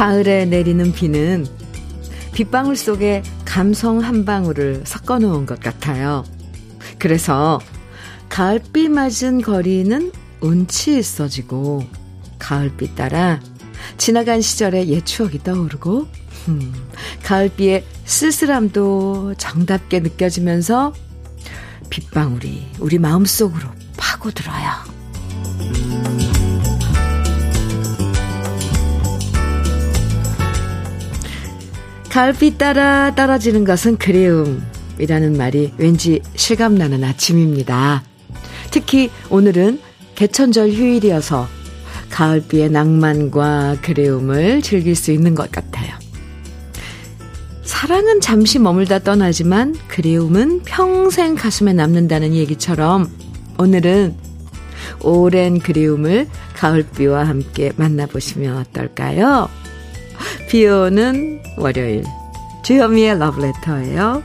가을에 내리는 비는 빗방울 속에 감성 한 방울을 섞어 놓은 것 같아요. 그래서 가을비 맞은 거리는 운치 있어지고 가을비 따라 지나간 시절의 옛 추억이 떠오르고 음, 가을비의 쓸쓸함도 정답게 느껴지면서 빗방울이 우리 마음속으로 파고들어요. 가을비 따라 떨어지는 것은 그리움이라는 말이 왠지 실감나는 아침입니다. 특히 오늘은 개천절 휴일이어서 가을비의 낭만과 그리움을 즐길 수 있는 것 같아요. 사랑은 잠시 머물다 떠나지만 그리움은 평생 가슴에 남는다는 얘기처럼 오늘은 오랜 그리움을 가을비와 함께 만나보시면 어떨까요? 비 오는 월요일. 주현미의 러브레터예요.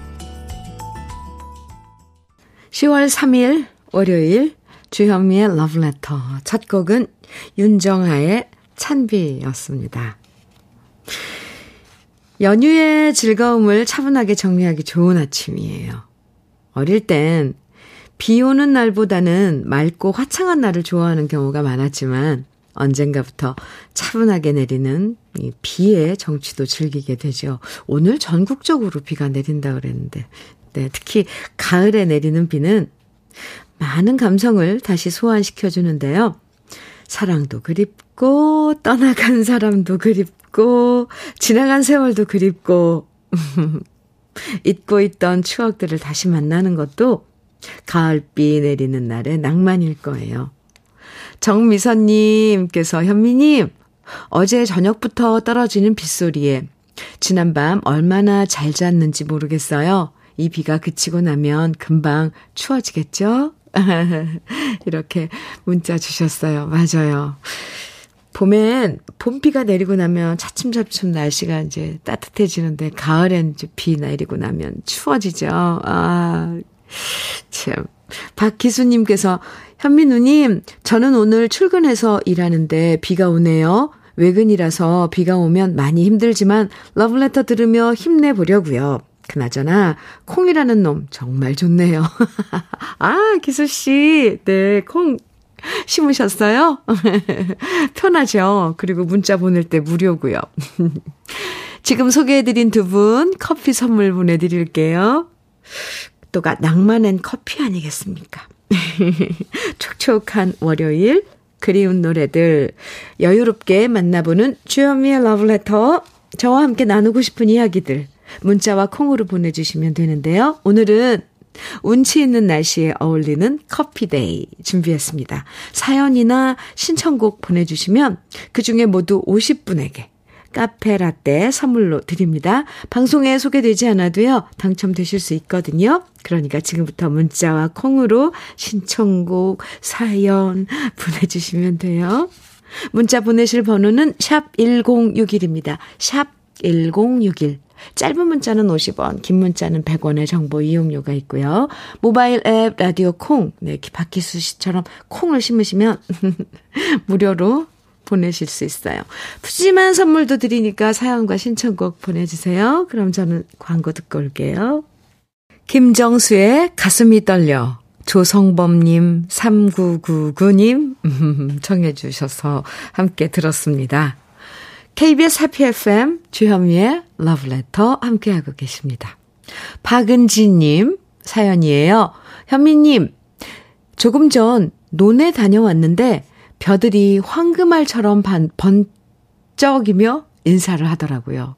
10월 3일 월요일 주현미의 러브레터. 첫 곡은 윤정아의 찬비였습니다. 연휴의 즐거움을 차분하게 정리하기 좋은 아침이에요. 어릴 땐 비 오는 날보다는 맑고 화창한 날을 좋아하는 경우가 많았지만 언젠가부터 차분하게 내리는 이 비의 정취도 즐기게 되죠. 오늘 전국적으로 비가 내린다 그랬는데, 네, 특히 가을에 내리는 비는 많은 감성을 다시 소환시켜 주는데요. 사랑도 그립고, 떠나간 사람도 그립고, 지나간 세월도 그립고, 잊고 있던 추억들을 다시 만나는 것도 가을비 내리는 날의 낭만일 거예요. 정미선님께서 현미님, 어제 저녁부터 떨어지는 빗소리에 지난 밤 얼마나 잘 잤는지 모르겠어요. 이 비가 그치고 나면 금방 추워지겠죠? 이렇게 문자 주셨어요. 맞아요. 봄엔 봄비가 내리고 나면 차츰차츰 날씨가 이제 따뜻해지는데 가을엔 이제 비 내리고 나면 추워지죠. 아, 참. 박기수님께서 현민우님, 저는 오늘 출근해서 일하는데 비가 오네요. 외근이라서 비가 오면 많이 힘들지만 러브레터 들으며 힘내보려고요. 그나저나 콩이라는 놈 정말 좋네요. 아, 기수 씨. 네, 콩 심으셨어요? 편하죠. 그리고 문자 보낼 때 무료고요. 지금 소개해드린 두 분 커피 선물 보내드릴게요. 또 가 낭만은 커피 아니겠습니까? 촉촉한 월요일 그리운 노래들 여유롭게 만나보는 주현미의 러브레터 저와 함께 나누고 싶은 이야기들 문자와 콩으로 보내주시면 되는데요. 오늘은 운치 있는 날씨에 어울리는 커피데이 준비했습니다. 사연이나 신청곡 보내주시면 그 중에 모두 50분에게 카페 라떼 선물로 드립니다. 방송에 소개되지 않아도요, 당첨되실 수 있거든요. 그러니까 지금부터 문자와 콩으로 신청곡, 사연 보내주시면 돼요. 문자 보내실 번호는 샵 1061입니다. 샵 1061. 짧은 문자는 50원, 긴 문자는 100원의 정보 이용료가 있고요. 모바일 앱 라디오 콩, 네, 박희수 씨처럼 콩을 심으시면 무료로 보내실 수 있어요. 푸짐한 선물도 드리니까 사연과 신청곡 보내주세요. 그럼 저는 광고 듣고 올게요. 김정수의 가슴이 떨려. 조성범님, 3999님, 청해주셔서 함께 들었습니다. KBS 해피 FM 주현미의 러브레터 함께하고 계십니다. 박은지님 사연이에요. 현미님, 조금 전 논에 다녀왔는데 벼들이 황금알처럼 반, 번쩍이며 인사를 하더라고요.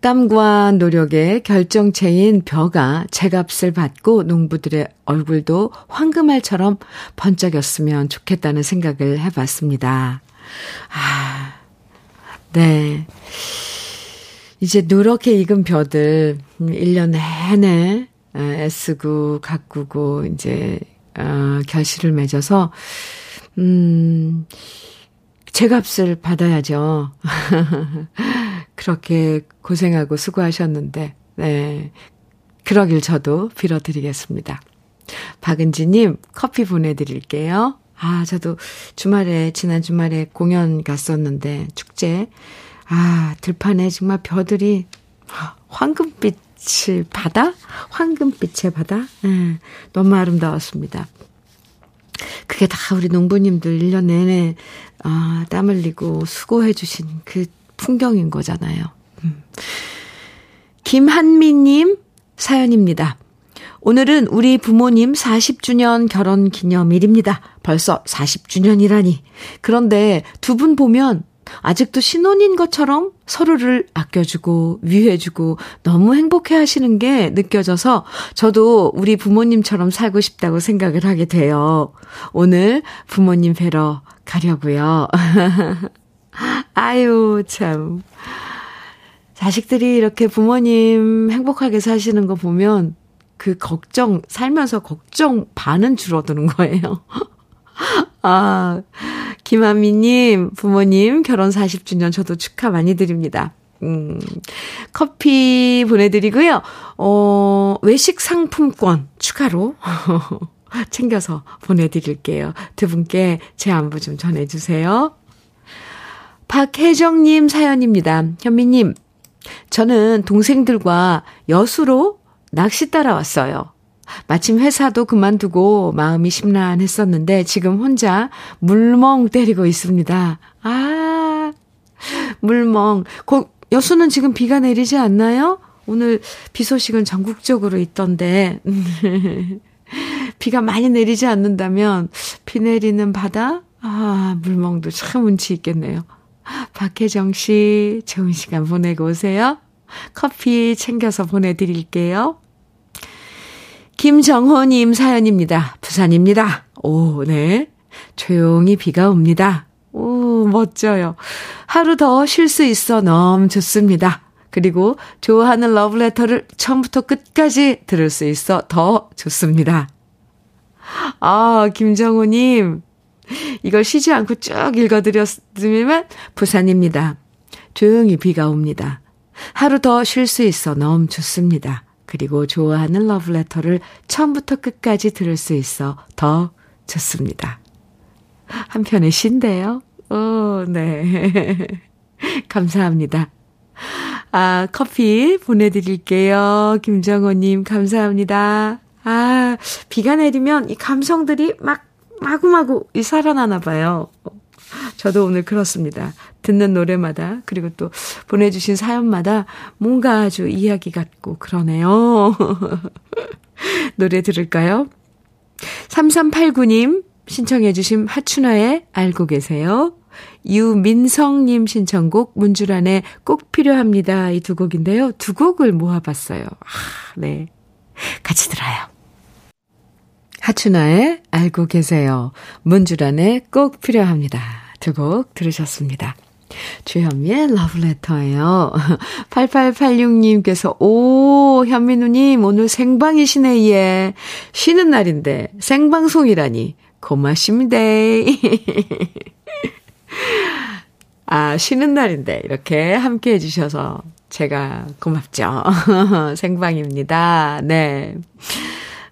땀과 노력의 결정체인 벼가 제값을 받고 농부들의 얼굴도 황금알처럼 번쩍였으면 좋겠다는 생각을 해봤습니다. 아, 네. 이제 누렇게 익은 벼들 1년 내내 애쓰고 가꾸고 이제 어, 결실을 맺어서 음, 제 값을 받아야죠. 그렇게 고생하고 수고하셨는데, 네. 그러길 저도 빌어드리겠습니다. 박은지님, 커피 보내드릴게요. 아, 저도 주말에, 지난 주말에 공연 갔었는데, 축제. 아, 들판에 정말 벼들이 황금빛을 바다? 황금빛의 바다? 네, 너무 아름다웠습니다. 그게 다 우리 농부님들 1년 내내 아, 땀 흘리고 수고해 주신 그 풍경인 거잖아요. 음. 김한미님 사연입니다. 오늘은 우리 부모님 40주년 결혼 기념일입니다. 벌써 40주년이라니. 그런데 두 분 보면 아직도 신혼인 것처럼 서로를 아껴주고 위해주고 너무 행복해 하시는 게 느껴져서 저도 우리 부모님처럼 살고 싶다고 생각을 하게 돼요. 오늘 부모님 뵈러 가려고요. 아유, 참. 자식들이 이렇게 부모님 행복하게 사시는 거 보면 그 걱정, 살면서 걱정 반은 줄어드는 거예요. 아, 김한미님, 부모님 결혼 40주년 저도 축하 많이 드립니다. 음, 커피 보내드리고요. 어, 외식 상품권 추가로 챙겨서 보내드릴게요. 두 분께 제 안부 좀 전해주세요. 박혜정님 사연입니다. 현미님, 저는 동생들과 여수로 낚시 따라왔어요. 마침 회사도 그만두고 마음이 심란했었는데 지금 혼자 물멍 때리고 있습니다. 아, 물멍. 고, 여수는 지금 비가 내리지 않나요? 오늘 비 소식은 전국적으로 있던데. 비가 많이 내리지 않는다면 비 내리는 바다? 아, 물멍도 참 운치 있겠네요. 박혜정 씨, 좋은 시간 보내고 오세요. 커피 챙겨서 보내드릴게요. 김정호님 사연입니다. 부산입니다. 오, 네. 조용히 비가 옵니다. 오, 멋져요. 하루 더 쉴 수 있어 너무 좋습니다. 그리고 좋아하는 러브레터를 처음부터 끝까지 들을 수 있어 더 좋습니다. 아, 김정호님. 이걸 쉬지 않고 쭉 읽어드렸으면 부산입니다. 조용히 비가 옵니다. 하루 더 쉴 수 있어 너무 좋습니다. 그리고 좋아하는 러브레터를 처음부터 끝까지 들을 수 있어 더 좋습니다. 한편의 신데요. 오, 네. 감사합니다. 아, 커피 보내드릴게요. 김정호님, 감사합니다. 아, 비가 내리면 이 감성들이 막, 마구마구 이 살아나나 봐요. 저도 오늘 그렇습니다. 듣는 노래마다 그리고 또 보내주신 사연마다 뭔가 아주 이야기 같고 그러네요. 노래 들을까요? 3389님 신청해 주신 하춘아의 알고 계세요. 유민성님 신청곡 문주란의 꼭 필요합니다. 이 두 곡인데요. 두 곡을 모아봤어요. 아, 네. 같이 들어요. 하춘아의 알고 계세요. 문주란의 꼭 필요합니다. 두 곡 들으셨습니다. 주현미의 러브레터예요. 8886님께서 오 현민우님 오늘 생방이시네 예. 쉬는 날인데 생방송이라니 고맙습니다. 아 쉬는 날인데 이렇게 함께 해주셔서 제가 고맙죠. 생방입니다. 네.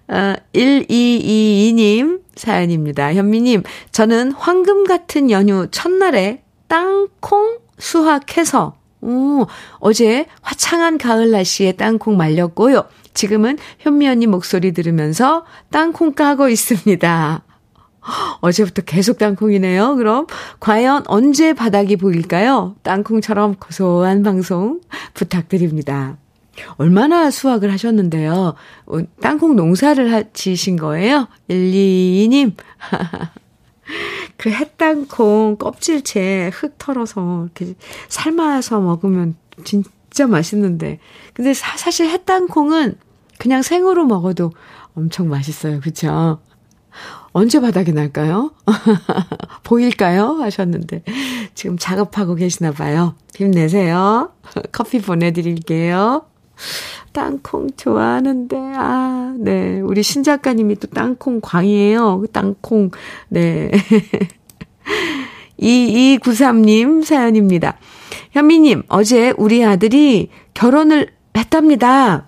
어, 1222님 사연입니다. 현미님, 저는 황금 같은 연휴 첫날에 땅콩 수확해서, 오, 어제 화창한 가을 날씨에 땅콩 말렸고요. 지금은 현미 언니 목소리 들으면서 땅콩 까고 있습니다. 어제부터 계속 땅콩이네요. 그럼 과연 언제 바닥이 보일까요? 땅콩처럼 고소한 방송 부탁드립니다. 얼마나 수확을 하셨는데요? 어, 땅콩 농사를 지신 거예요? 122님. 그 햇땅콩 껍질째 흙 털어서 이렇게 삶아서 먹으면 진짜 맛있는데. 근데 사, 사실 햇땅콩은 그냥 생으로 먹어도 엄청 맛있어요. 그쵸? 언제 바닥이 날까요? 보일까요? 하셨는데. 지금 작업하고 계시나 봐요. 힘내세요. 커피 보내드릴게요. 땅콩 좋아하는데, 아, 네. 우리 신 작가님이 또 땅콩 광이에요. 땅콩, 네. 2293님 사연입니다. 현미님, 어제 우리 아들이 결혼을 했답니다.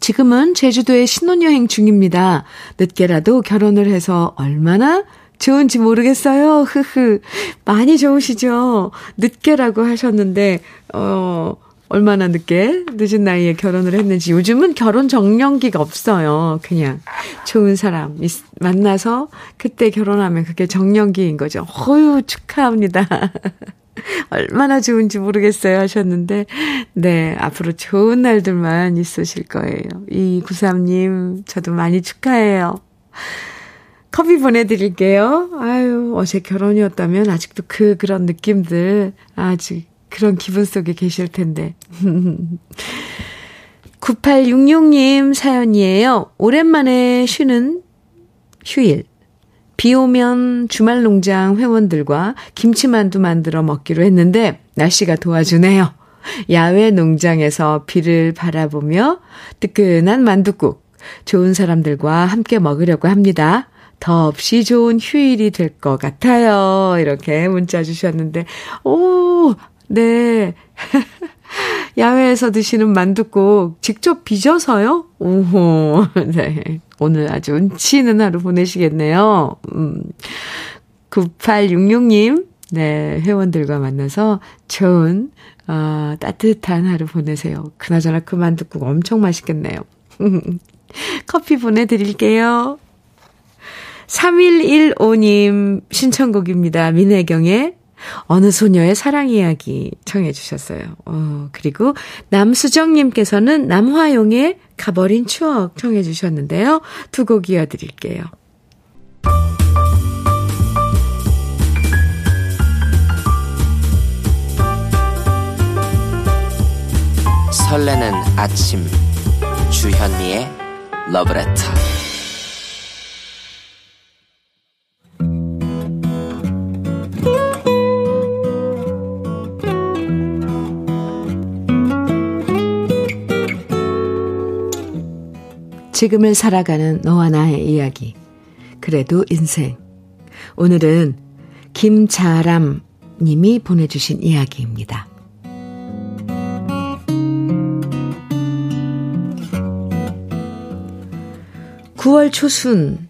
지금은 제주도에 신혼여행 중입니다. 늦게라도 결혼을 해서 얼마나 좋은지 모르겠어요. 흐흐. 많이 좋으시죠? 늦게라고 하셨는데, 어, 얼마나 늦게, 늦은 나이에 결혼을 했는지. 요즘은 결혼 정년기가 없어요. 그냥 좋은 사람 만나서 그때 결혼하면 그게 정년기인 거죠. 허유, 축하합니다. 얼마나 좋은지 모르겠어요 하셨는데, 네, 앞으로 좋은 날들만 있으실 거예요. 이 93님, 저도 많이 축하해요. 커피 보내드릴게요. 아유, 어제 결혼이었다면 아직도 그, 그런 느낌들, 아직 그런 기분 속에 계실 텐데. 9866님 사연이에요. 오랜만에 쉬는 휴일. 비 오면 주말 농장 회원들과 김치만두 만들어 먹기로 했는데 날씨가 도와주네요. 야외 농장에서 비를 바라보며 뜨끈한 만두국 좋은 사람들과 함께 먹으려고 합니다. 더없이 좋은 휴일이 될 것 같아요. 이렇게 문자 주셨는데, 오, 네. 야외에서 드시는 만둣국 직접 빚어서요? 오호, 네. 오늘 아주 운치 있는 하루 보내시겠네요. 음. 9866님, 네, 회원들과 만나서 좋은, 어, 따뜻한 하루 보내세요. 그나저나 그 만둣국 엄청 맛있겠네요. 커피 보내드릴게요. 3115님 신청곡입니다. 민혜경의 어느 소녀의 사랑 이야기 청해 주셨어요. 어, 그리고 남수정님께서는 남화용의 가버린 추억 청해 주셨는데요. 두 곡 이어드릴게요. 설레는 아침 주현미의 러브레터 지금을 살아가는 너와 나의 이야기. 그래도 인생. 오늘은 김자람 님이 보내주신 이야기입니다. 9월 초순,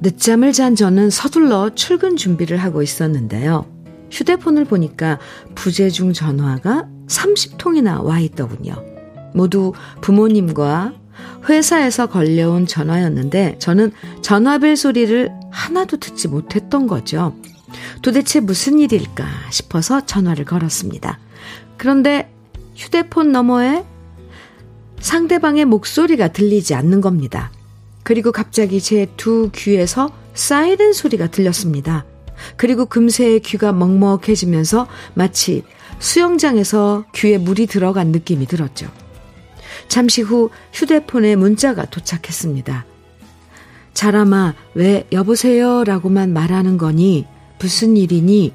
늦잠을 잔 저는 서둘러 출근 준비를 하고 있었는데요. 휴대폰을 보니까 부재중 전화가 30통이나 와 있더군요. 모두 부모님과 회사에서 걸려온 전화였는데 저는 전화벨 소리를 하나도 듣지 못했던 거죠. 도대체 무슨 일일까 싶어서 전화를 걸었습니다. 그런데 휴대폰 너머에 상대방의 목소리가 들리지 않는 겁니다. 그리고 갑자기 제 두 귀에서 사이렌 소리가 들렸습니다. 그리고 금세 귀가 먹먹해지면서 마치 수영장에서 귀에 물이 들어간 느낌이 들었죠. 잠시 후 휴대폰에 문자가 도착했습니다. 자람아, 왜 여보세요? 라고만 말하는 거니? 무슨 일이니?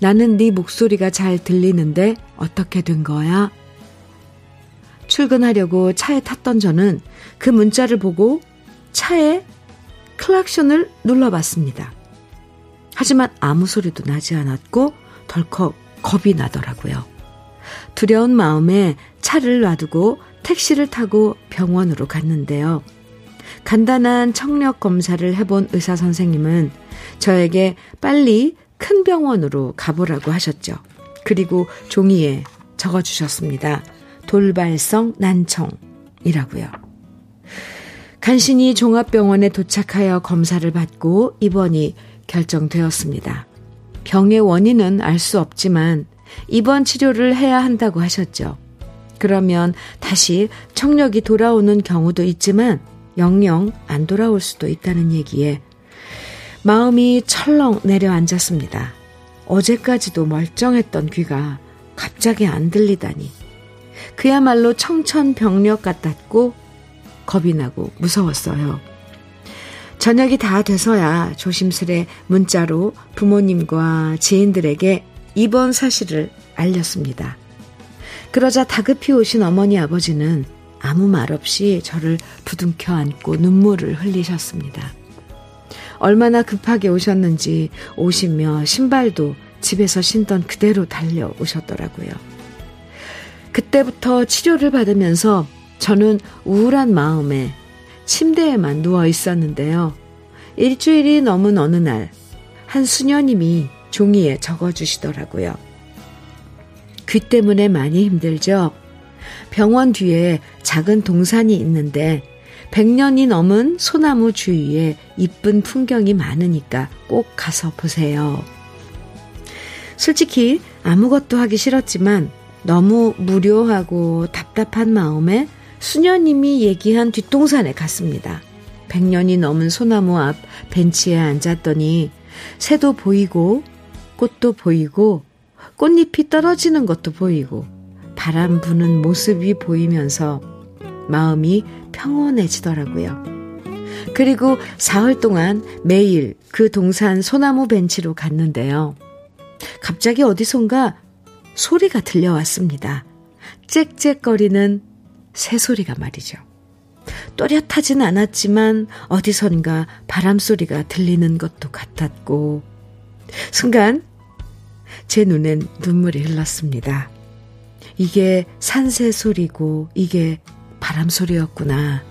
나는 네 목소리가 잘 들리는데 어떻게 된 거야? 출근하려고 차에 탔던 저는 그 문자를 보고 차에 클락션을 눌러봤습니다. 하지만 아무 소리도 나지 않았고 덜컥 겁이 나더라고요. 두려운 마음에 차를 놔두고 택시를 타고 병원으로 갔는데요. 간단한 청력 검사를 해본 의사 선생님은 저에게 빨리 큰 병원으로 가보라고 하셨죠. 그리고 종이에 적어 주셨습니다. 돌발성 난청이라고요. 간신히 종합병원에 도착하여 검사를 받고 입원이 결정되었습니다. 병의 원인은 알 수 없지만 입원 치료를 해야 한다고 하셨죠. 그러면 다시 청력이 돌아오는 경우도 있지만 영영 안 돌아올 수도 있다는 얘기에 마음이 철렁 내려앉았습니다. 어제까지도 멀쩡했던 귀가 갑자기 안 들리다니. 그야말로 청천벽력 같았고 겁이 나고 무서웠어요. 저녁이 다 돼서야 조심스레 문자로 부모님과 지인들에게 입원 사실을 알렸습니다. 그러자 다급히 오신 어머니 아버지는 아무 말 없이 저를 부둥켜 안고 눈물을 흘리셨습니다. 얼마나 급하게 오셨는지 옷이며 신발도 집에서 신던 그대로 달려오셨더라고요. 그때부터 치료를 받으면서 저는 우울한 마음에 침대에만 누워 있었는데요. 일주일이 넘은 어느 날 한 수녀님이 종이에 적어주시더라고요. 귀 때문에 많이 힘들죠? 병원 뒤에 작은 동산이 있는데 100년이 넘은 소나무 주위에 이쁜 풍경이 많으니까 꼭 가서 보세요. 솔직히 아무것도 하기 싫었지만 너무 무료하고 답답한 마음에 수녀님이 얘기한 뒷동산에 갔습니다. 100년이 넘은 소나무 앞 벤치에 앉았더니 새도 보이고 꽃도 보이고 꽃잎이 떨어지는 것도 보이고 바람 부는 모습이 보이면서 마음이 평온해지더라고요. 그리고 사흘 동안 매일 그 동산 소나무 벤치로 갔는데요. 갑자기 어디선가 소리가 들려왔습니다. 짹짹거리는 새소리가 말이죠. 또렷하진 않았지만 어디선가 바람소리가 들리는 것도 같았고, 순간 제 눈엔 눈물이 흘렀습니다. 이게 산새 소리고 이게 바람 소리였구나.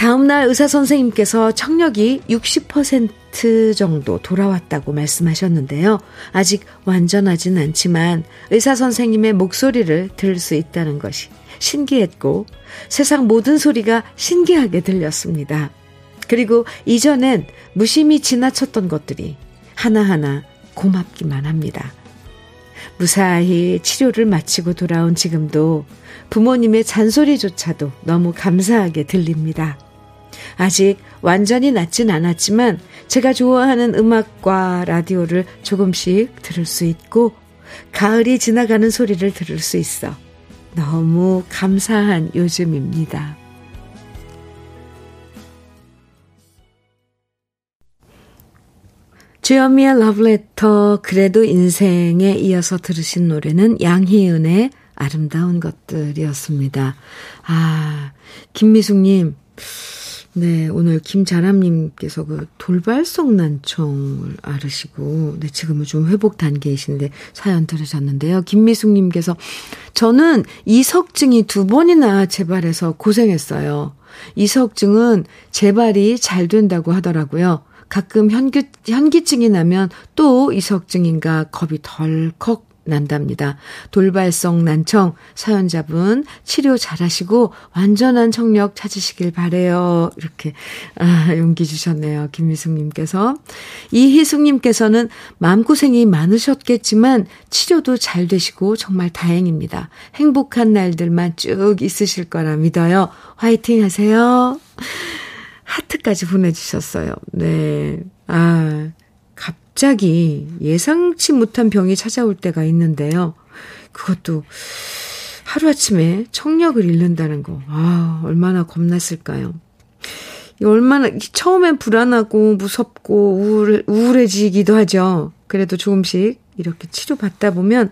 다음날 의사 선생님께서 청력이 60% 정도 돌아왔다고 말씀하셨는데요. 아직 완전하진 않지만 의사 선생님의 목소리를 들을 수 있다는 것이 신기했고 세상 모든 소리가 신기하게 들렸습니다. 그리고 이전엔 무심히 지나쳤던 것들이 하나하나 고맙기만 합니다. 무사히 치료를 마치고 돌아온 지금도 부모님의 잔소리조차도 너무 감사하게 들립니다. 아직 완전히 낫진 않았지만 제가 좋아하는 음악과 라디오를 조금씩 들을 수 있고 가을이 지나가는 소리를 들을 수 있어 너무 감사한 요즘입니다. 주현미의 러브레터 그래도 인생에 이어서 들으신 노래는 양희은의 아름다운 것들이었습니다. 아, 김미숙님, 네, 오늘 김자람님께서 그 돌발성 난청을 앓으시고, 네, 지금은 좀 회복 단계이신데 사연 들으셨는데요. 김미숙님께서 저는 이석증이 두 번이나 재발해서 고생했어요. 이석증은 재발이 잘 된다고 하더라고요. 가끔 현기, 현기증이 나면 또 이석증인가 겁이 덜컥 난답니다. 돌발성 난청 사연자분 치료 잘하시고 완전한 청력 찾으시길 바래요. 이렇게 아, 용기 주셨네요. 김미숙님께서 이희숙님께서는 마음고생이 많으셨겠지만 치료도 잘 되시고 정말 다행입니다. 행복한 날들만 쭉 있으실 거라 믿어요. 화이팅 하세요. 하트까지 보내주셨어요. 네. 아, 갑자기 예상치 못한 병이 찾아올 때가 있는데요. 그것도 하루아침에 청력을 잃는다는 거. 아, 얼마나 겁났을까요? 얼마나, 처음엔 불안하고 무섭고 우울, 우울해지기도 하죠. 그래도 조금씩 이렇게 치료받다 보면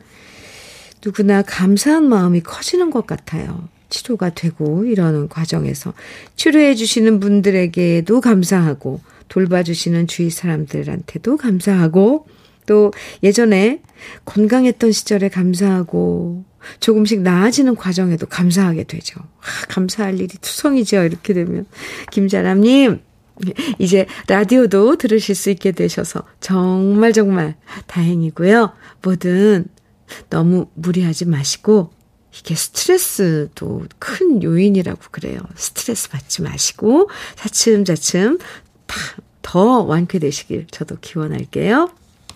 누구나 감사한 마음이 커지는 것 같아요. 치료가 되고 이러는 과정에서 치료해 주시는 분들에게도 감사하고 돌봐주시는 주위 사람들한테도 감사하고 또 예전에 건강했던 시절에 감사하고 조금씩 나아지는 과정에도 감사하게 되죠. 아, 감사할 일이 투성이죠. 이렇게 되면. 김자람님, 이제 라디오도 들으실 수 있게 되셔서 정말 정말 다행이고요. 뭐든 너무 무리하지 마시고 이게 스트레스도 큰 요인이라고 그래요. 스트레스 받지 마시고 차츰차츰 더 완쾌되시길 저도 기원할게요.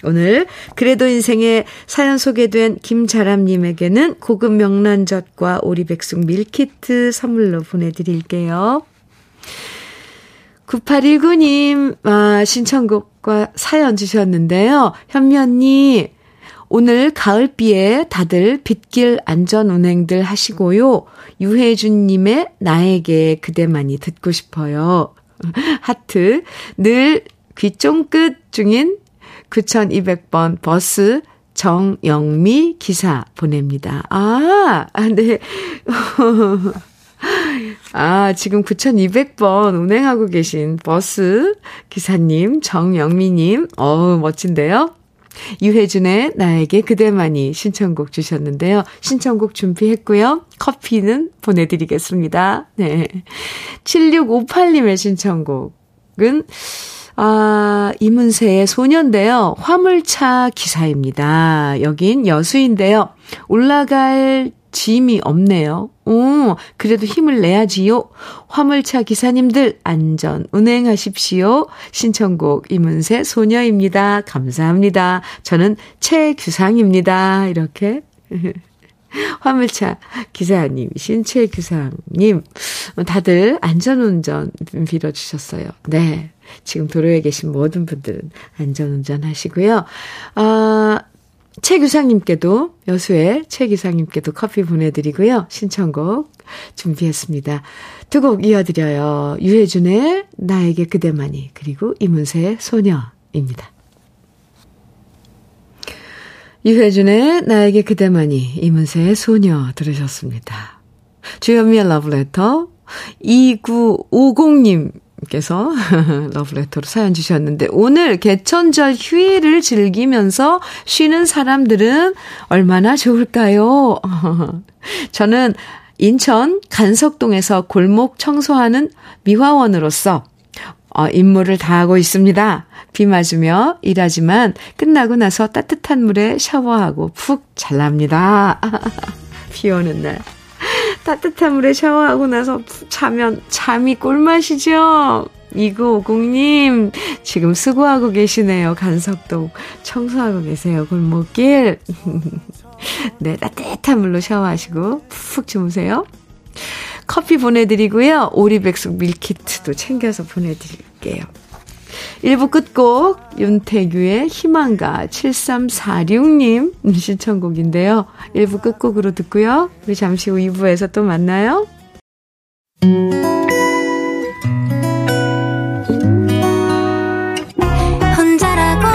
오늘 그래도 인생의 사연 소개된 김자람님에게는 고급 명란젓과 오리백숙 밀키트 선물로 보내드릴게요. 9819님, 아, 신청곡과 사연 주셨는데요. 현미 언니, 오늘 가을비에 다들 빗길 안전 운행들 하시고요. 유혜준님의 나에게 그대만이 듣고 싶어요. 하트. 늘 귀쫑끝 중인 9200번 버스 정영미 기사 보냅니다. 아, 아, 네. 아, 지금 9200번 운행하고 계신 버스 기사님, 정영미님, 어우, 멋진데요? 유혜준의 나에게 그대만이 신청곡 주셨는데요. 신청곡 준비했고요. 커피는 보내드리겠습니다. 네. 7658님의 신청곡은 아, 이문세의 소년인데요. 화물차 기사입니다. 여긴 여수인데요. 올라갈 짐이 없네요. 오, 그래도 힘을 내야지요. 화물차 기사님들 안전 운행하십시오. 신청곡 이문세 소녀입니다. 감사합니다. 저는 최규상입니다. 이렇게. 화물차 기사님이신 최규상님. 다들 안전운전 빌어주셨어요. 네. 지금 도로에 계신 모든 분들은 안전운전 하시고요. 아, 최규상님께도, 여수의 최규상님께도 커피 보내드리고요. 신청곡 준비했습니다. 두 곡 이어드려요. 유해준의 나에게 그대만이, 그리고 이문세의 소녀입니다. 유해준의 나에게 그대만이, 이문세의 소녀 들으셨습니다. 주현미의 러브레터 2950님 께서 러브레터로 사연 주셨는데 오늘 개천절 휴일을 즐기면서 쉬는 사람들은 얼마나 좋을까요? 저는 인천 간석동에서 골목 청소하는 미화원으로서 어, 임무를 다하고 있습니다. 비 맞으며 일하지만 끝나고 나서 따뜻한 물에 샤워하고 푹 잘납니다. 비 오는 날. 따뜻한 물에 샤워하고 나서 자면 잠이 꿀맛이죠? 2950님, 지금 수고하고 계시네요. 간석도 청소하고 계세요. 골목길. 네, 따뜻한 물로 샤워하시고 푹 주무세요. 커피 보내드리고요. 오리백숙 밀키트도 챙겨서 보내드릴게요. 1부 끝곡 윤태규의 희망가 7346님 신청곡인데요. 1부 끝곡으로 듣고요. 우리 잠시 후 2부에서 또 만나요. 혼자라고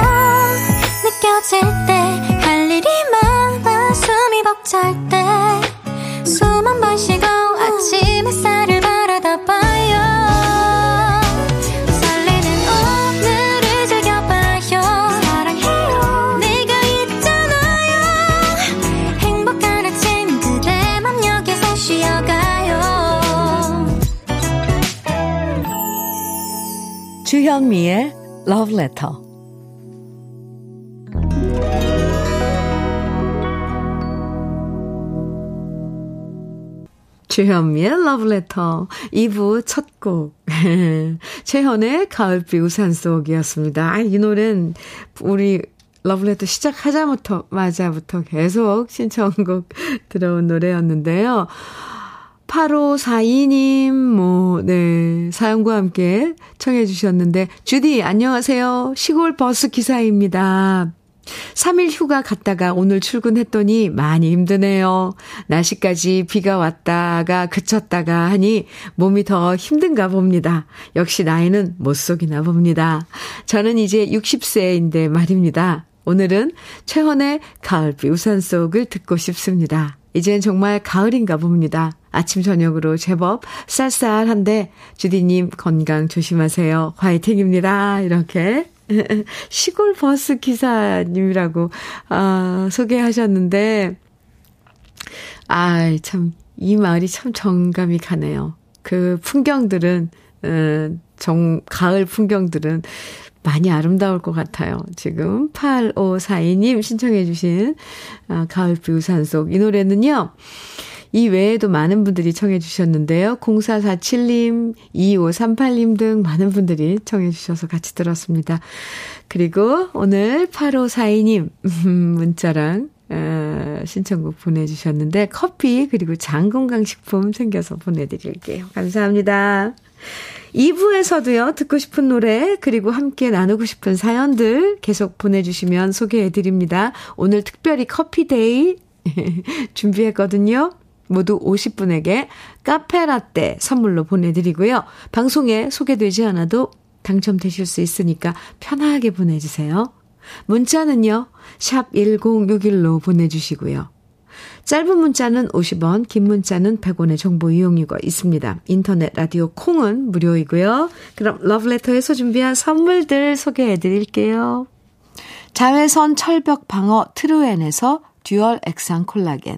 느껴질 때 할 일이 많아 숨이 벅찰 때 숨 한 번 쉬고 아침 햇살 주현미의 Love Letter. 주현미의 Love Letter 2부 첫 곡. 최현의 가을비 우산 속이었습니다. 아, 이 노래는 우리 러브레터 시작하자부터, 맞아부터 계속 신청곡 들어온 노래였는데요. 8542님, 뭐, 네, 사연과 함께 청해 주셨는데, 주디, 안녕하세요. 시골 버스 기사입니다. 3일 휴가 갔다가 오늘 출근했더니 많이 힘드네요. 날씨까지 비가 왔다가 그쳤다가 하니 몸이 더 힘든가 봅니다. 역시 나이는 못 속이나 봅니다. 저는 이제 60세인데 말입니다. 오늘은 최헌의 가을비 우산 속을 듣고 싶습니다. 이젠 정말 가을인가 봅니다. 아침 저녁으로 제법 쌀쌀한데 주디님 건강 조심하세요. 화이팅입니다. 이렇게 시골 버스 기사님이라고 아, 소개하셨는데 아, 참이 마을이 참 정감이 가네요. 그 풍경들은 어, 정 가을 풍경들은 많이 아름다울 것 같아요. 지금 8542님 신청해 주신 아, 가을비 우산 속 이 노래는요. 이 외에도 많은 분들이 청해 주셨는데요. 0447님, 2538님 등 많은 분들이 청해 주셔서 같이 들었습니다. 그리고 오늘 8542님 문자랑 어, 신청곡 보내주셨는데 커피 그리고 장건강식품 챙겨서 보내드릴게요. 감사합니다. 2부에서도요, 듣고 싶은 노래, 그리고 함께 나누고 싶은 사연들 계속 보내주시면 소개해드립니다. 오늘 특별히 커피데이 준비했거든요. 모두 50분에게 카페라떼 선물로 보내드리고요. 방송에 소개되지 않아도 당첨되실 수 있으니까 편하게 보내주세요. 문자는요, 샵 1061로 보내주시고요. 짧은 문자는 50원, 긴 문자는 100원의 정보 이용료가 있습니다. 인터넷 라디오 콩은 무료이고요. 그럼 러브레터에서 준비한 선물들 소개해 드릴게요. 자외선 철벽 방어 트루엔에서 dual 액상 콜라겐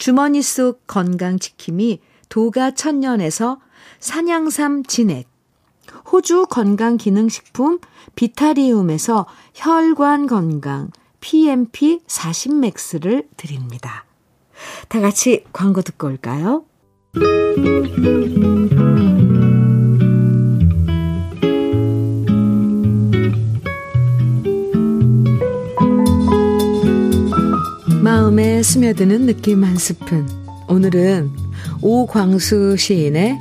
주머니 속 건강지킴이 도가 천년에서 산양삼 진액, 호주 건강기능식품 비타리움에서 혈관 건강 PMP 40맥스를 드립니다. 다 같이 광고 듣고 올까요? 마음에 스며드는 느낌 한 스푼. 오늘은 오광수 시인의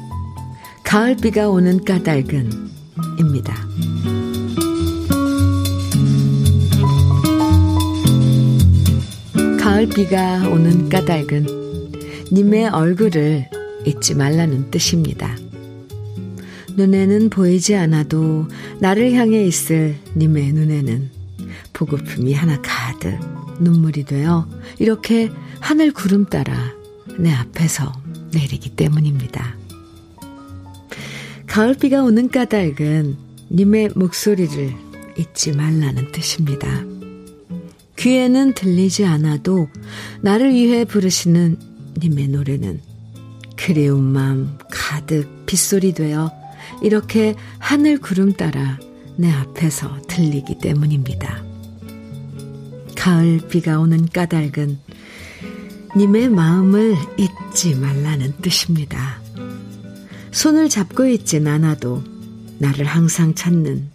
가을비가 오는 까닭은 입니다. 가을비가 오는 까닭은 님의 얼굴을 잊지 말라는 뜻입니다. 눈에는 보이지 않아도 나를 향해 있을 님의 눈에는 보고품이 하나 가득 눈물이 되어 이렇게 하늘 구름 따라 내 앞에서 내리기 때문입니다. 가을비가 오는 까닭은 님의 목소리를 잊지 말라는 뜻입니다. 귀에는 들리지 않아도 나를 위해 부르시는 님의 노래는 그리운 마음 가득 빗소리 되어 이렇게 하늘 구름 따라 내 앞에서 들리기 때문입니다. 가을 비가 오는 까닭은 님의 마음을 잊지 말라는 뜻입니다. 손을 잡고 있진 않아도 나를 항상 찾는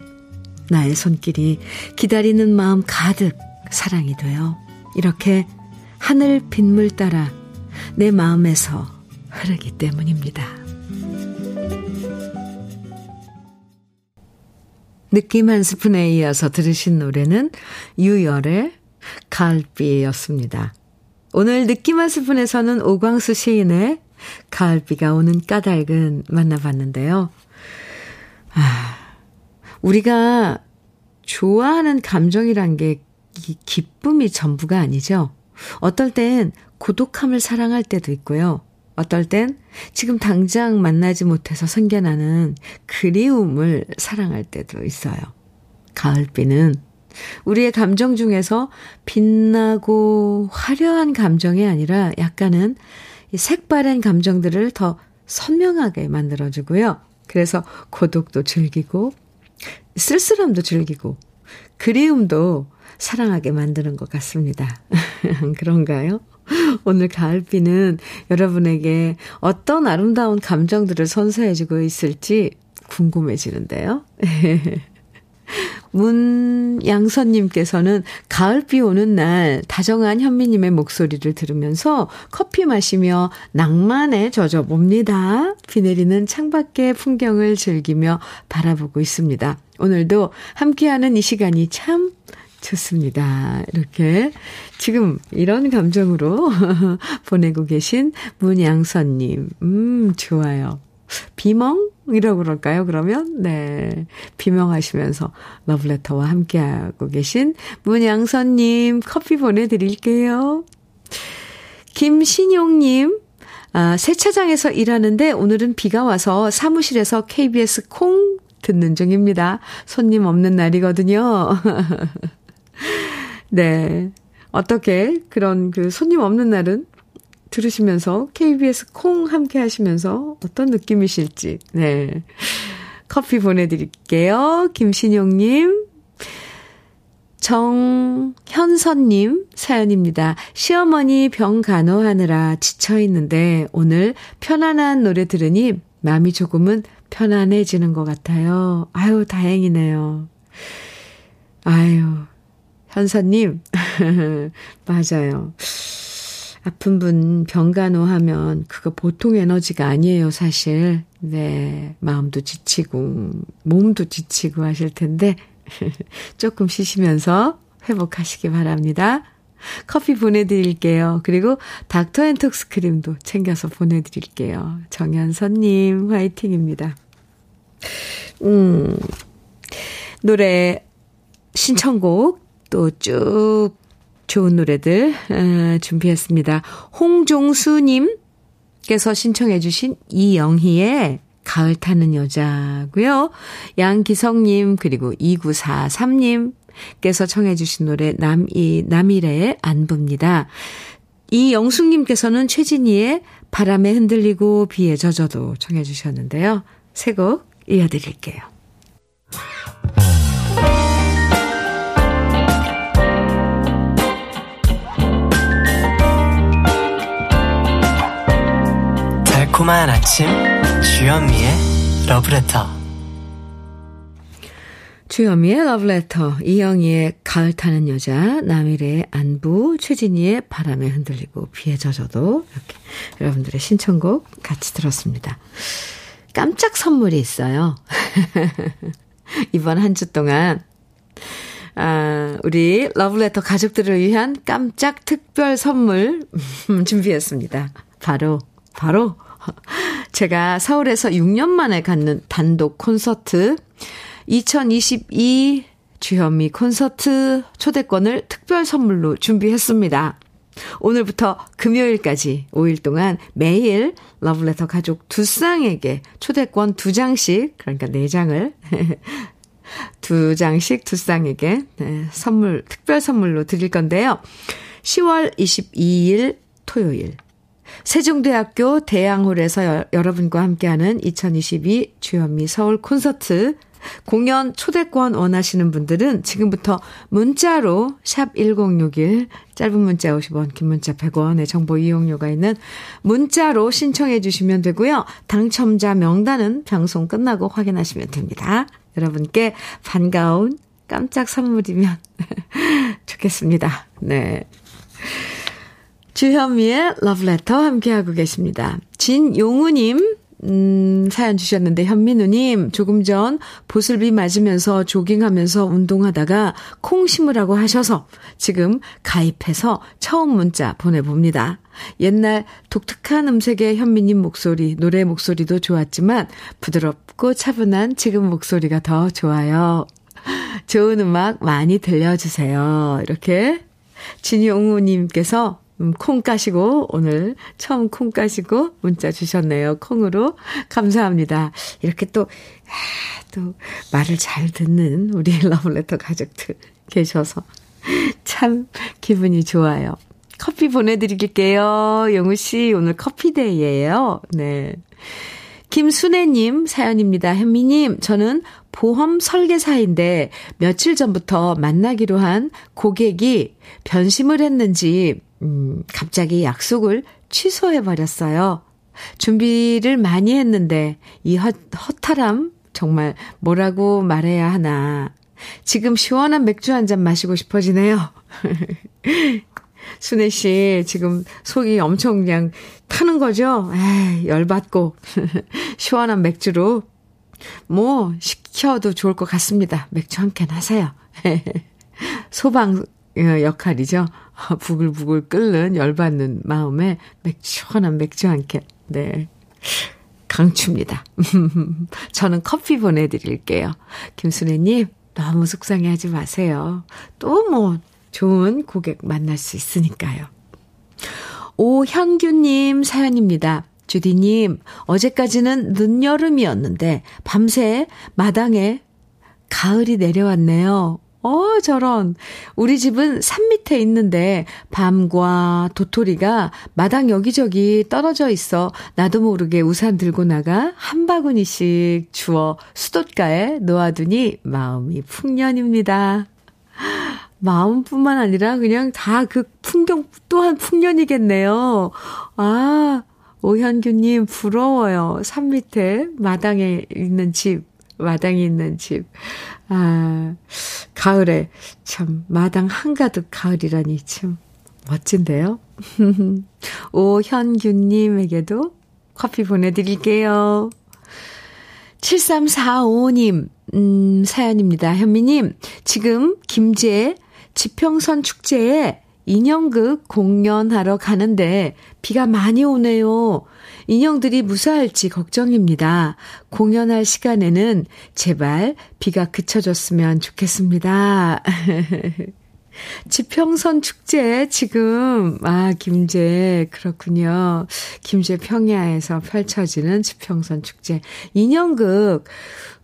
나의 손길이 기다리는 마음 가득 사랑이 되어 이렇게 하늘 빗물 따라 내 마음에서 흐르기 때문입니다. 느낌 한 스푼에 이어서 들으신 노래는 유열의 가을비였습니다. 오늘 느낌 한 스푼에서는 오광수 시인의 가을비가 오는 까닭은 만나봤는데요. 아, 우리가 좋아하는 감정이란 게 기쁨이 전부가 아니죠. 어떨 땐 고독함을 사랑할 때도 있고요. 어떨 땐 지금 당장 만나지 못해서 생겨나는 그리움을 사랑할 때도 있어요. 가을비는 우리의 감정 중에서 빛나고 화려한 감정이 아니라 약간은 색바랜 감정들을 더 선명하게 만들어주고요. 그래서 고독도 즐기고, 쓸쓸함도 즐기고, 그리움도 사랑하게 만드는 것 같습니다. 그런가요? 오늘 가을비는 여러분에게 어떤 아름다운 감정들을 선사해주고 있을지 궁금해지는데요. 문양선님께서는 가을비 오는 날 다정한 현미님의 목소리를 들으면서 커피 마시며 낭만에 젖어봅니다. 비 내리는 창밖의 풍경을 즐기며 바라보고 있습니다. 오늘도 함께하는 이 시간이 참 좋습니다. 이렇게 지금 이런 감정으로 보내고 계신 문양선님. 음, 좋아요. 비멍이라고 그럴까요, 그러면? 네. 비멍하시면서 러브레터와 함께하고 계신 문양선님 커피 보내드릴게요. 김신용님, 아, 세차장에서 일하는데 오늘은 비가 와서 사무실에서 KBS 콩 듣는 중입니다. 손님 없는 날이거든요. 네. 어떻게 그런 그 손님 없는 날은 들으시면서 KBS 콩 함께 하시면서 어떤 느낌이실지. 네. 커피 보내드릴게요. 김신용님, 정현선님 사연입니다. 시어머니 병 간호하느라 지쳐있는데 오늘 편안한 노래 들으니 마음이 조금은 편안해지는 것 같아요. 아유, 다행이네요. 아유, 현선님, 맞아요. 아픈 분 병간호 하면 그거 보통 에너지가 아니에요, 사실. 네, 마음도 지치고, 몸도 지치고 하실 텐데, 조금 쉬시면서 회복하시기 바랍니다. 커피 보내드릴게요. 그리고 닥터 앤톡스 크림도 챙겨서 보내드릴게요. 정현선님, 화이팅입니다. 음, 노래 신청곡 또 쭉 좋은 노래들 어, 준비했습니다. 홍종수님께서 신청해 주신 이영희의 가을 타는 여자고요. 양기성님 그리고 2943님께서 청해 주신 노래 남이 남일의 안부입니다. 이영숙님께서는 최진희의 바람에 흔들리고 비에 젖어도 청해 주셨는데요. 새곡 이어드릴게요. 달콤한 아침 주현미의 러브레터 주현미의 러브레터 이영희의 가을 타는 여자 남일의 안부 최진희의 바람에 흔들리고 비에 젖어도 이렇게 여러분들의 신청곡 같이 들었습니다. 깜짝 선물이 있어요. 이번 한 주 동안 아, 우리 러브레터 가족들을 위한 깜짝 특별 선물 준비했습니다. 바로 바로 제가 서울에서 6년 만에 갖는 단독 콘서트 2022 주현미 콘서트 초대권을 특별 선물로 준비했습니다. 오늘부터 금요일까지 5일 동안 매일 러브레터 가족 두 쌍에게 초대권 두 장씩, 그러니까 네 장을, 두 장씩 두 쌍에게 네, 선물, 특별 선물로 드릴 건데요. 10월 22일 토요일, 세종대학교 대양홀에서 여러분과 함께하는 2022 주현미 서울 콘서트 공연 초대권 원하시는 분들은 지금부터 문자로 샵 1061, 짧은 문자 50원, 긴 문자 100원의 정보 이용료가 있는 문자로 신청해 주시면 되고요. 당첨자 명단은 방송 끝나고 확인하시면 됩니다. 여러분께 반가운 깜짝 선물이면 좋겠습니다. 네. 주현미의 러브레터 함께하고 계십니다. 진용우님, 음, 사연 주셨는데, 현민우님, 조금 전 보슬비 맞으면서 조깅하면서 운동하다가 콩 심으라고 하셔서 지금 가입해서 처음 문자 보내봅니다. 옛날 독특한 음색의 현미님 목소리, 노래 목소리도 좋았지만 부드럽고 차분한 지금 목소리가 더 좋아요. 좋은 음악 많이 들려주세요. 이렇게 진용우님께서 음, 콩 까시고, 오늘 처음 콩 까시고 문자 주셨네요. 콩으로. 감사합니다. 이렇게 또, 아, 또, 말을 잘 듣는 우리 러블레터 가족들 계셔서 참 기분이 좋아요. 커피 보내드릴게요. 영우씨, 오늘 커피데이예요 네. 김순애님 사연입니다. 현미님, 저는 보험 설계사인데 며칠 전부터 만나기로 한 고객이 변심을 했는지 음, 갑자기 약속을 취소해버렸어요. 준비를 많이 했는데, 이 허, 허탈함, 정말 뭐라고 말해야 하나. 지금 시원한 맥주 한 잔 마시고 싶어지네요. 순애 씨, 지금 속이 엄청 그냥 타는 거죠? 에이, 열받고. 시원한 맥주로. 뭐, 시켜도 좋을 것 같습니다. 맥주 한 캔 하세요. 소방 어, 역할이죠. 부글부글 끓는 열받는 마음에 맥주, 시원한 맥주 한 캔. 네. 강추입니다. 저는 커피 보내드릴게요. 김순애님, 너무 속상해 하지 마세요. 또 뭐, 좋은 고객 만날 수 있으니까요. 오현규님 사연입니다. 주디님, 어제까지는 늦여름이었는데, 밤새 마당에 가을이 내려왔네요. 어, 저런. 우리 집은 산 밑에 있는데 밤과 도토리가 마당 여기저기 떨어져 있어 나도 모르게 우산 들고 나가 한 바구니씩 주워 수돗가에 놓아두니 마음이 풍년입니다. 마음뿐만 아니라 그냥 다 그 풍경 또한 풍년이겠네요. 아, 오현규님 부러워요. 산 밑에 마당에 있는 집, 마당에 있는 집. 아, 가을에 참 마당 한가득 가을이라니 참 멋진데요. 오현규님에게도 커피 보내드릴게요. 7345님, 음, 사연입니다. 현미님, 지금 김제 지평선 축제에 인형극 공연하러 가는데 비가 많이 오네요. 인형들이 무사할지 걱정입니다. 공연할 시간에는 제발 비가 그쳐줬으면 좋겠습니다. 지평선 축제 지금 아 김제 그렇군요. 김제 평야에서 펼쳐지는 지평선 축제 인형극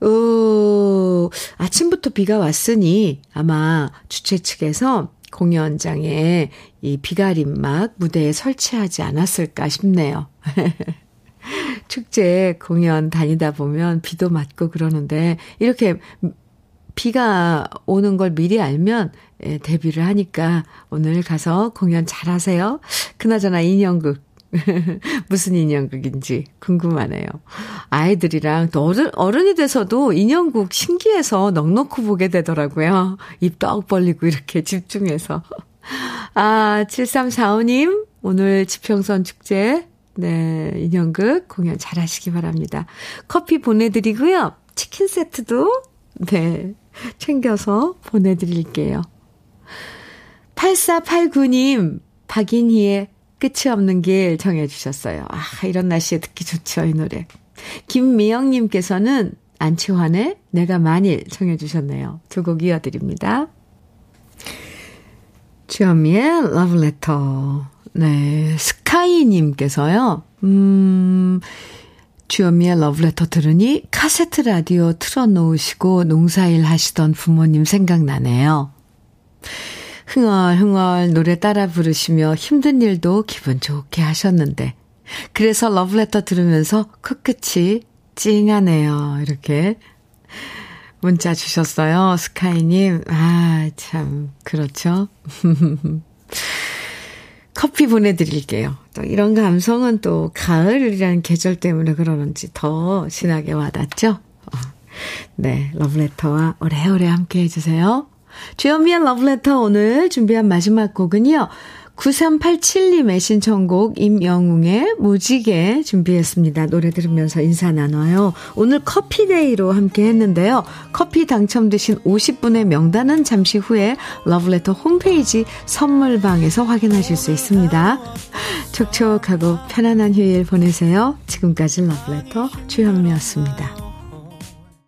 어 아침부터 비가 왔으니 아마 주최 측에서 공연장에 이 비가림막 무대에 설치하지 않았을까 싶네요. 축제 공연 다니다 보면 비도 맞고 그러는데 이렇게 비가 오는 걸 미리 알면 예, 데뷔를 하니까 오늘 가서 공연 잘 하세요. 그나저나 인형극 무슨 인형극인지 궁금하네요. 아이들이랑 또 어른, 어른이 돼서도 인형극 신기해서 넉넉히 보게 되더라고요. 입 떡 벌리고 이렇게 집중해서. 아, 7345님, 오늘 지평선 축제, 네, 인형극 공연 잘 하시기 바랍니다. 커피 보내드리고요. 치킨 세트도, 네, 챙겨서 보내드릴게요. 8489님, 박인희의 끝이 없는 길 정해주셨어요. 아, 이런 날씨에 듣기 좋죠, 이 노래. 김미영님께서는 안치환의 내가 만일 정해주셨네요. 두 곡 이어드립니다. 주현미의 러브레터. 네, 스카이님께서요, 음, 주현미의 러브레터 들으니 카세트 라디오 틀어놓으시고 농사일 하시던 부모님 생각나네요. 흥얼흥얼 노래 따라 부르시며 힘든 일도 기분 좋게 하셨는데, 그래서 러브레터 들으면서 코끝이 찡하네요. 이렇게 문자 주셨어요. 스카이님. 아, 참, 그렇죠. 커피 보내드릴게요. 또 이런 감성은 또 가을이라는 계절 때문에 그러는지 더 진하게 와닿죠? 어. 네, 러브레터와 오래오래 함께 해주세요. 주현미의 러브레터 오늘 준비한 마지막 곡은요. 9387님의 신청곡 임영웅의 무지개 준비했습니다. 노래 들으면서 인사 나눠요. 오늘 커피데이로 함께 했는데요. 커피 당첨되신 50분의 명단은 잠시 후에 러브레터 홈페이지 선물방에서 확인하실 수 있습니다. 촉촉하고 편안한 휴일 보내세요. 지금까지 러브레터 주현미였습니다.